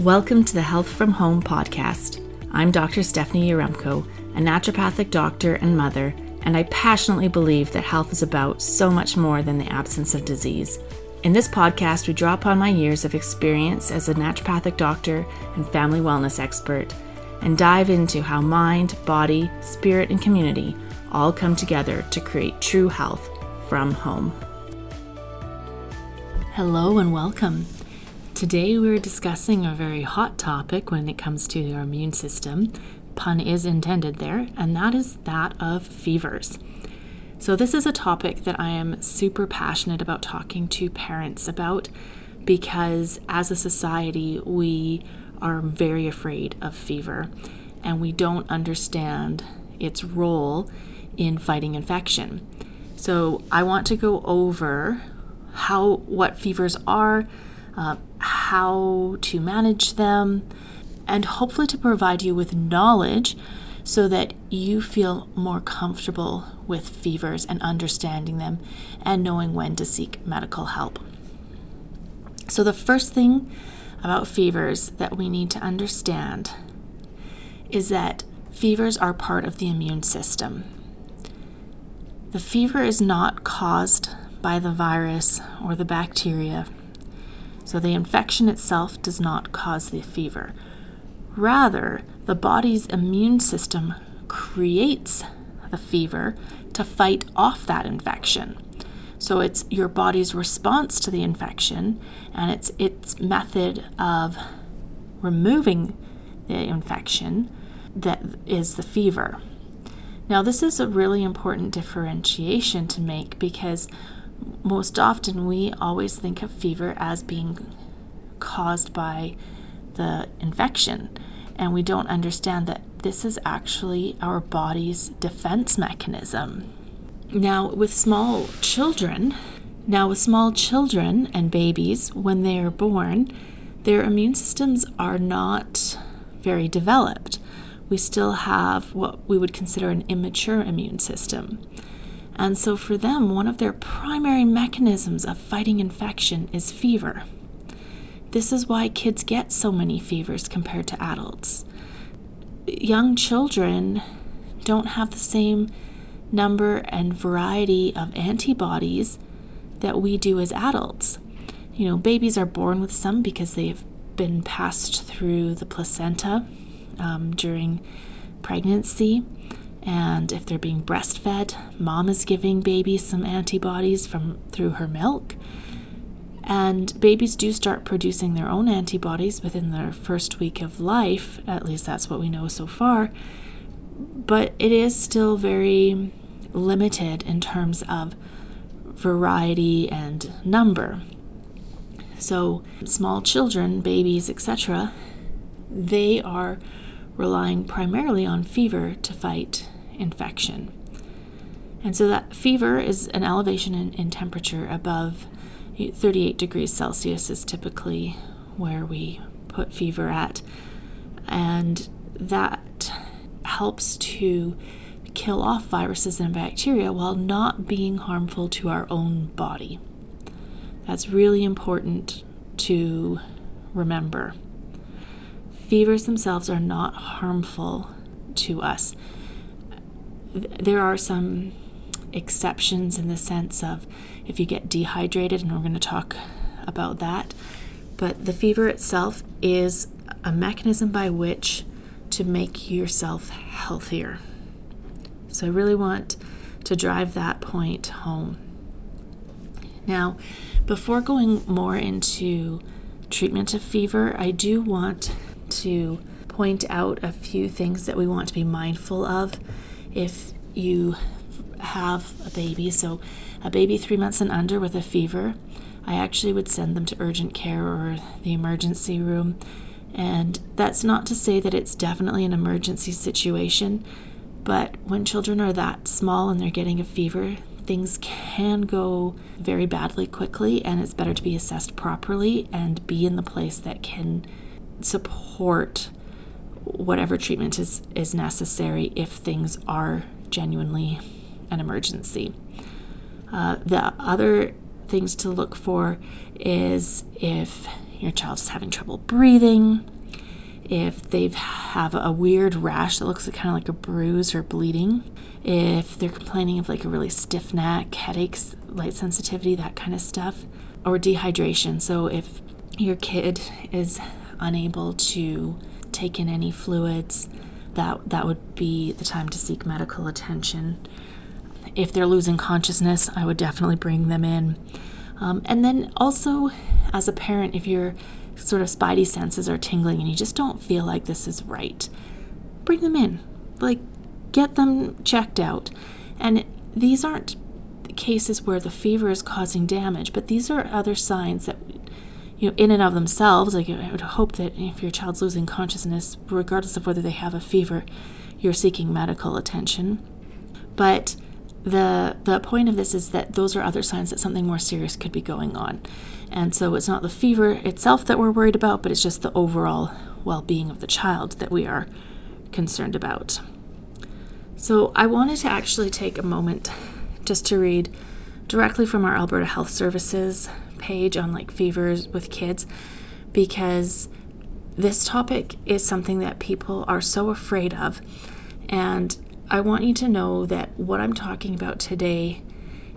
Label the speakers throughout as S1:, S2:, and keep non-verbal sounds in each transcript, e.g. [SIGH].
S1: Welcome to the Health from Home podcast. I'm Dr. Stephanie Yaremko, a naturopathic doctor and mother, and I passionately believe that health is about so much more than the absence of disease. In this podcast, we draw upon my years of experience as a naturopathic doctor and family wellness expert and dive into how mind, body, spirit, and community all come together to create true health from home. Hello and welcome. Today we're discussing a very hot topic when it comes to our immune system. Pun is intended there, and that is that of fevers. So, this is a topic that I am super passionate about talking to parents about because as a society, we are very afraid of fever and we don't understand its role in fighting infection. So, I want to go over how what fevers are, uh, how to manage them, and hopefully to provide you with knowledge so that you feel more comfortable with fevers and understanding them and knowing when to seek medical help. So, the first thing about fevers that we need to understand is that fevers are part of the immune system. The fever is not caused by the virus or the bacteria, so the infection itself does not cause the fever. Rather, the body's immune system creates the fever to fight off that infection. So it's your body's response to the infection and it's its method of removing the infection that is the fever. Now, this is a really important differentiation to make because most often we always think of fever as being caused by the infection. And we don't understand that this is actually our body's defense mechanism. Now, with small children, now with small children and babies, when they are born, their immune systems are not very developed. We still have what we would consider an immature immune system. And so, for them, one of their primary mechanisms of fighting infection is fever. This is why kids get so many fevers compared to adults. Young children don't have the same number and variety of antibodies that we do as adults. You know, babies are born with some because they've been passed through the placenta um, during pregnancy. And if they're being breastfed, mom is giving babies some antibodies from through her milk. And babies do start producing their own antibodies within their first week of life, at least that's what we know so far. But it is still very limited in terms of variety and number. So, small children, babies, etc., they are relying primarily on fever to fight infection. And so, that fever is an elevation in, in temperature above 38 degrees Celsius is typically where we put fever at. And that helps to kill off viruses and bacteria while not being harmful to our own body. That's really important to remember. Fevers themselves are not harmful to us. There are some exceptions in the sense of if you get dehydrated, and we're going to talk about that. But the fever itself is a mechanism by which to make yourself healthier. So I really want to drive that point home. Now, before going more into treatment of fever, I do want to point out a few things that we want to be mindful of if you have a baby, so a baby three months and under with a fever, I actually would send them to urgent care or the emergency room. And that's not to say that it's definitely an emergency situation, but when children are that small and they're getting a fever, things can go very badly quickly, and it's better to be assessed properly and be in the place that can support whatever treatment is, is necessary if things are genuinely an emergency. Uh, the other things to look for is if your child is having trouble breathing, if they have a weird rash that looks kind of like a bruise or bleeding, if they're complaining of like a really stiff neck, headaches, light sensitivity, that kind of stuff, or dehydration. So if your kid is unable to take in any fluids, that that would be the time to seek medical attention. If they're losing consciousness, I would definitely bring them in. Um, and then also, as a parent, if your sort of spidey senses are tingling and you just don't feel like this is right, bring them in. Like, get them checked out. And these aren't cases where the fever is causing damage, but these are other signs that, you know, in and of themselves, like I would hope that if your child's losing consciousness, regardless of whether they have a fever, you're seeking medical attention. But the the point of this is that those are other signs that something more serious could be going on. And so it's not the fever itself that we're worried about, but it's just the overall well-being of the child that we are concerned about. So I wanted to actually take a moment just to read directly from our Alberta Health Services page on like fevers with kids because this topic is something that people are so afraid of and I want you to know that what I'm talking about today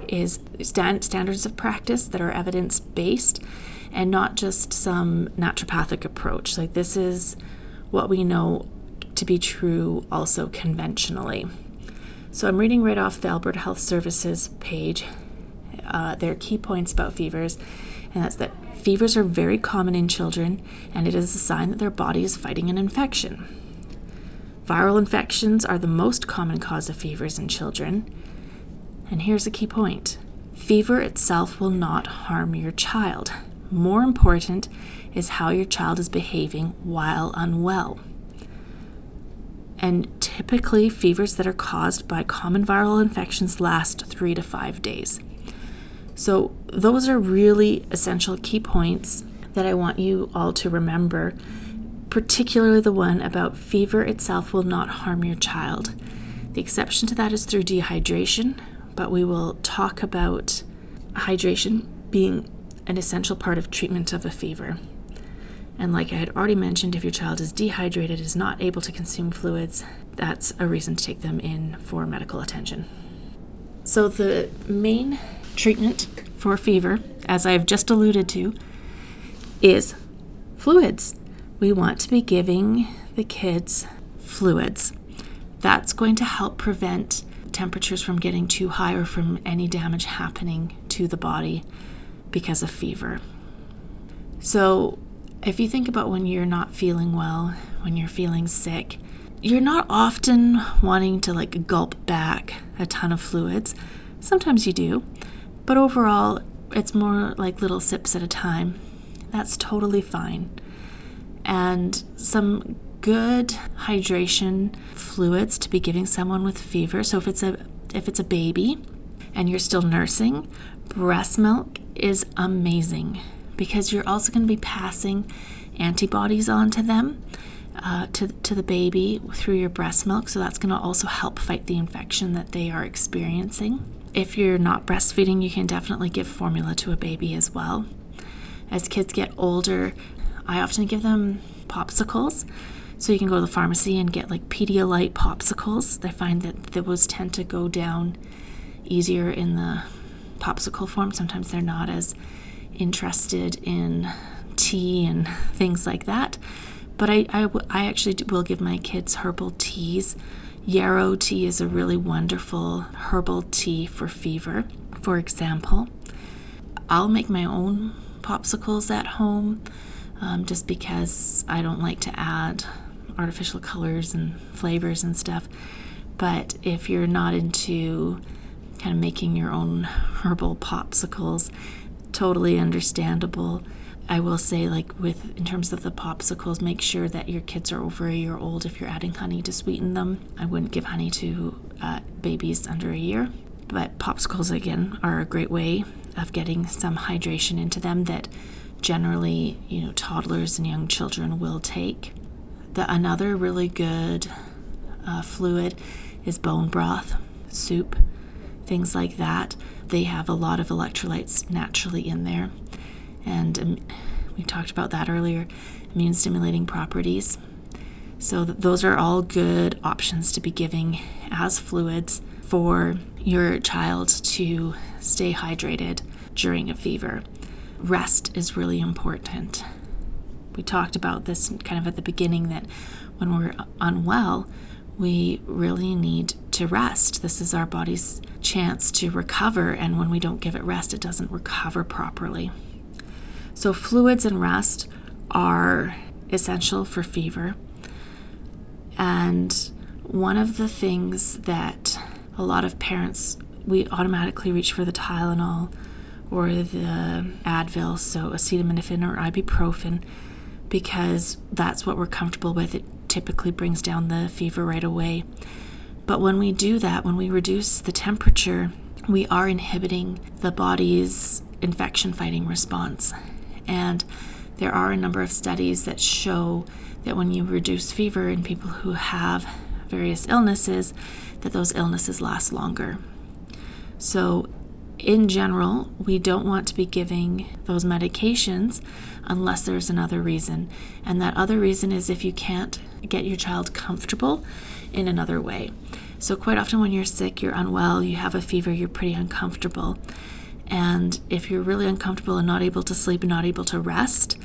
S1: is stand, standards of practice that are evidence based and not just some naturopathic approach. Like, this is what we know to be true also conventionally. So, I'm reading right off the Alberta Health Services page. Uh, their key points about fevers, and that's that fevers are very common in children, and it is a sign that their body is fighting an infection. Viral infections are the most common cause of fevers in children. And here's a key point fever itself will not harm your child. More important is how your child is behaving while unwell. And typically, fevers that are caused by common viral infections last three to five days. So, those are really essential key points that I want you all to remember particularly the one about fever itself will not harm your child. The exception to that is through dehydration, but we will talk about hydration being an essential part of treatment of a fever. And like I had already mentioned, if your child is dehydrated, is not able to consume fluids, that's a reason to take them in for medical attention. So, the main treatment for fever, as I've just alluded to, is fluids we want to be giving the kids fluids. That's going to help prevent temperatures from getting too high or from any damage happening to the body because of fever. So, if you think about when you're not feeling well, when you're feeling sick, you're not often wanting to like gulp back a ton of fluids. Sometimes you do, but overall, it's more like little sips at a time. That's totally fine and some good hydration fluids to be giving someone with fever. So if it's a if it's a baby and you're still nursing, breast milk is amazing because you're also going to be passing antibodies on to them uh, to, to the baby through your breast milk. So that's going to also help fight the infection that they are experiencing. If you're not breastfeeding, you can definitely give formula to a baby as well. As kids get older, I often give them popsicles. So you can go to the pharmacy and get like Pedialyte popsicles. I find that those tend to go down easier in the popsicle form. Sometimes they're not as interested in tea and things like that. But I, I, I actually will give my kids herbal teas. Yarrow tea is a really wonderful herbal tea for fever, for example. I'll make my own popsicles at home um, just because I don't like to add artificial colors and flavors and stuff. But if you're not into kind of making your own herbal popsicles, totally understandable. I will say, like with in terms of the popsicles, make sure that your kids are over a year old if you're adding honey to sweeten them. I wouldn't give honey to uh, babies under a year, but popsicles again are a great way of getting some hydration into them that generally, you know, toddlers and young children will take. The another really good uh, fluid is bone broth, soup, things like that. They have a lot of electrolytes naturally in there, and um, We talked about that earlier. Immune stimulating properties. So, th- those are all good options to be giving as fluids for your child to stay hydrated during a fever. Rest is really important. We talked about this kind of at the beginning that when we're unwell, we really need to rest. This is our body's chance to recover, and when we don't give it rest, it doesn't recover properly. So, fluids and rest are essential for fever. And one of the things that a lot of parents we automatically reach for the Tylenol or the Advil, so acetaminophen or ibuprofen, because that's what we're comfortable with. It typically brings down the fever right away. But when we do that, when we reduce the temperature, we are inhibiting the body's infection fighting response. And there are a number of studies that show that when you reduce fever in people who have various illnesses, that those illnesses last longer. So, in general, we don't want to be giving those medications unless there's another reason. And that other reason is if you can't get your child comfortable in another way. So, quite often when you're sick, you're unwell, you have a fever, you're pretty uncomfortable. And if you're really uncomfortable and not able to sleep and not able to rest,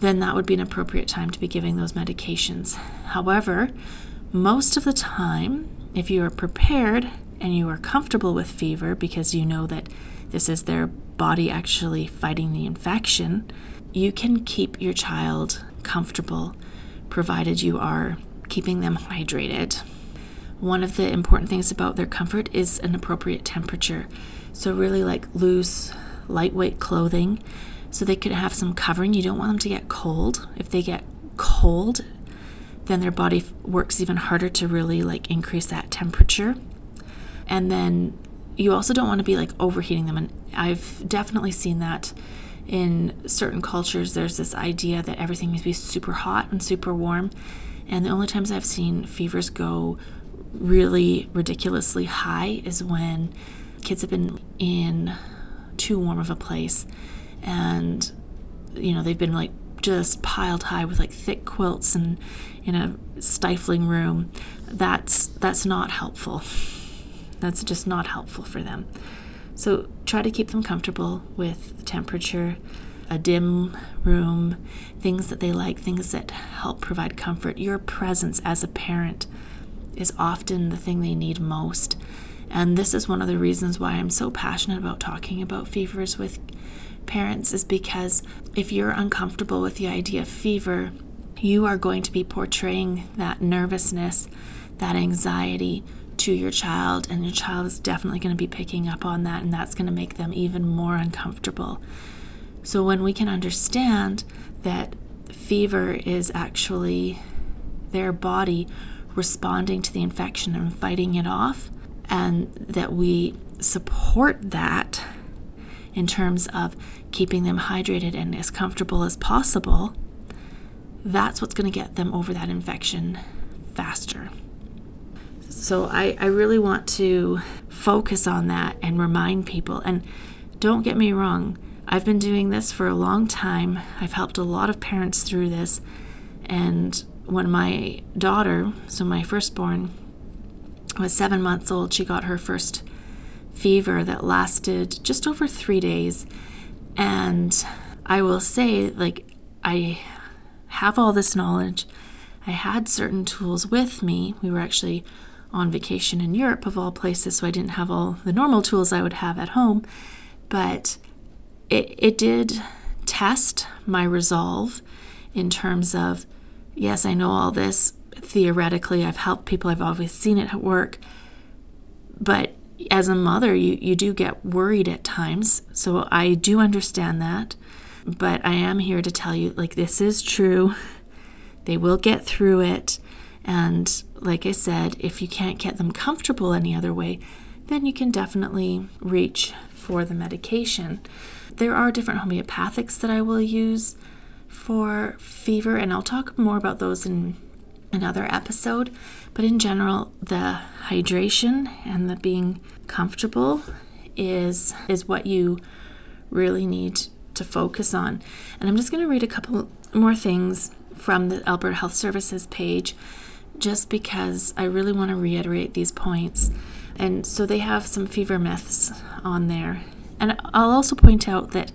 S1: then that would be an appropriate time to be giving those medications. However, most of the time, if you are prepared and you are comfortable with fever because you know that this is their body actually fighting the infection, you can keep your child comfortable provided you are keeping them hydrated. One of the important things about their comfort is an appropriate temperature. So, really, like loose, lightweight clothing so they could have some covering. You don't want them to get cold. If they get cold, then their body works even harder to really like increase that temperature. And then you also don't want to be like overheating them. And I've definitely seen that in certain cultures. There's this idea that everything needs to be super hot and super warm. And the only times I've seen fevers go really ridiculously high is when kids have been in too warm of a place and you know they've been like just piled high with like thick quilts and in a stifling room. That's that's not helpful. That's just not helpful for them. So try to keep them comfortable with the temperature a dim room things that they like things that help provide comfort. Your presence as a parent is often the thing they need most and this is one of the reasons why I'm so passionate about talking about fevers with parents is because if you're uncomfortable with the idea of fever, you are going to be portraying that nervousness, that anxiety to your child, and your child is definitely going to be picking up on that, and that's going to make them even more uncomfortable. So, when we can understand that fever is actually their body responding to the infection and fighting it off, and that we support that in terms of keeping them hydrated and as comfortable as possible, that's what's going to get them over that infection faster. So I, I really want to focus on that and remind people. And don't get me wrong, I've been doing this for a long time. I've helped a lot of parents through this. And when my daughter, so my firstborn, was seven months old, she got her first fever that lasted just over three days. And I will say, like, I have all this knowledge. I had certain tools with me. We were actually on vacation in Europe, of all places, so I didn't have all the normal tools I would have at home. But it, it did test my resolve in terms of, yes, I know all this. Theoretically, I've helped people, I've always seen it at work. But as a mother, you, you do get worried at times. So I do understand that. But I am here to tell you, like, this is true. [LAUGHS] They will get through it. And like I said, if you can't get them comfortable any other way, then you can definitely reach for the medication. There are different homeopathics that I will use for fever, and I'll talk more about those in another episode. But in general, the hydration and the being comfortable is is what you really need to focus on. And I'm just going to read a couple more things from the Alberta Health Services page just because I really want to reiterate these points. And so they have some fever myths on there. And I'll also point out that,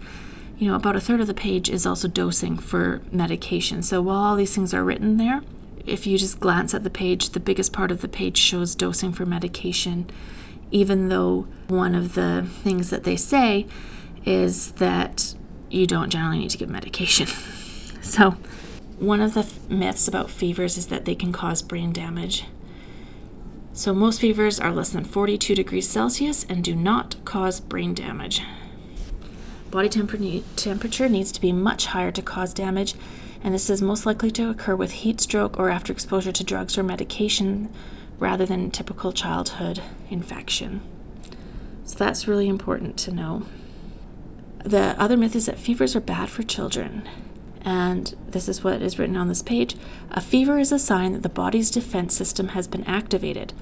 S1: you know, about a third of the page is also dosing for medication. So while all these things are written there, if you just glance at the page, the biggest part of the page shows dosing for medication, even though one of the things that they say is that you don't generally need to give medication. [LAUGHS] so, one of the f- myths about fevers is that they can cause brain damage. So, most fevers are less than 42 degrees Celsius and do not cause brain damage. Body temper- temperature needs to be much higher to cause damage, and this is most likely to occur with heat stroke or after exposure to drugs or medication rather than typical childhood infection. So, that's really important to know. The other myth is that fevers are bad for children and this is what is written on this page a fever is a sign that the body's defense system has been activated.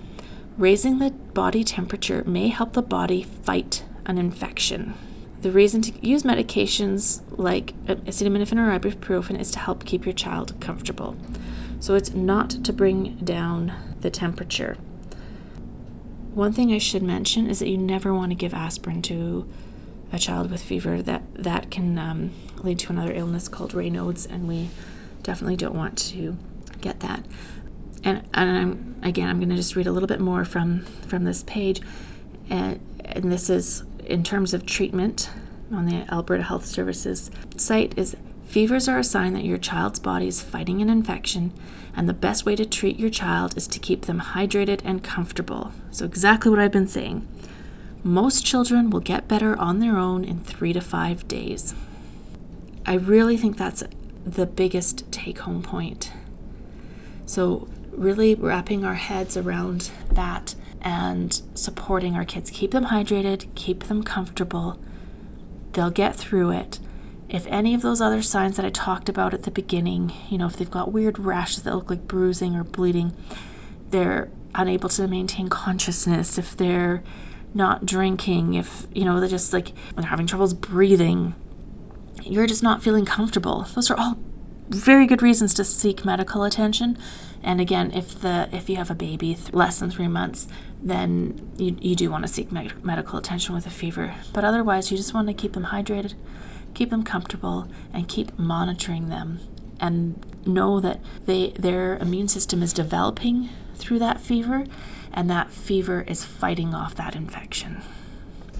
S1: Raising the body temperature may help the body fight an infection. The reason to use medications like acetaminophen or ibuprofen is to help keep your child comfortable. So it's not to bring down the temperature. One thing I should mention is that you never want to give aspirin to a child with fever. That that can um, lead to another illness called Raynaud's, and we definitely don't want to get that. And, and I'm, again, I'm going to just read a little bit more from, from this page. And, and this is in terms of treatment on the Alberta Health Services site is fevers are a sign that your child's body is fighting an infection and the best way to treat your child is to keep them hydrated and comfortable. So exactly what I've been saying. Most children will get better on their own in 3 to 5 days. I really think that's the biggest take home point. So, really wrapping our heads around that and supporting our kids. Keep them hydrated, keep them comfortable. They'll get through it. If any of those other signs that I talked about at the beginning, you know, if they've got weird rashes that look like bruising or bleeding, they're unable to maintain consciousness, if they're not drinking, if, you know, they're just like, they're having troubles breathing, you're just not feeling comfortable. Those are all very good reasons to seek medical attention. And again, if the if you have a baby th- less than three months, then you, you do want to seek me- medical attention with a fever. But otherwise, you just want to keep them hydrated, keep them comfortable, and keep monitoring them, and know that they their immune system is developing through that fever, and that fever is fighting off that infection.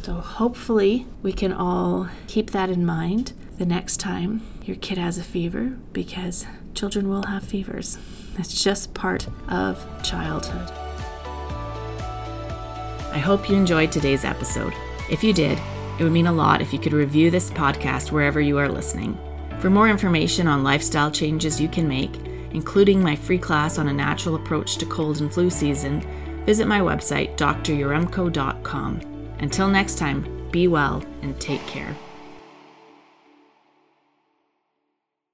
S1: So hopefully, we can all keep that in mind the next time your kid has a fever because children will have fevers. It's just part of childhood. I hope you enjoyed today's episode. If you did, it would mean a lot if you could review this podcast wherever you are listening. For more information on lifestyle changes you can make, including my free class on a natural approach to cold and flu season, visit my website, dryaremko.com. Until next time, be well and take care.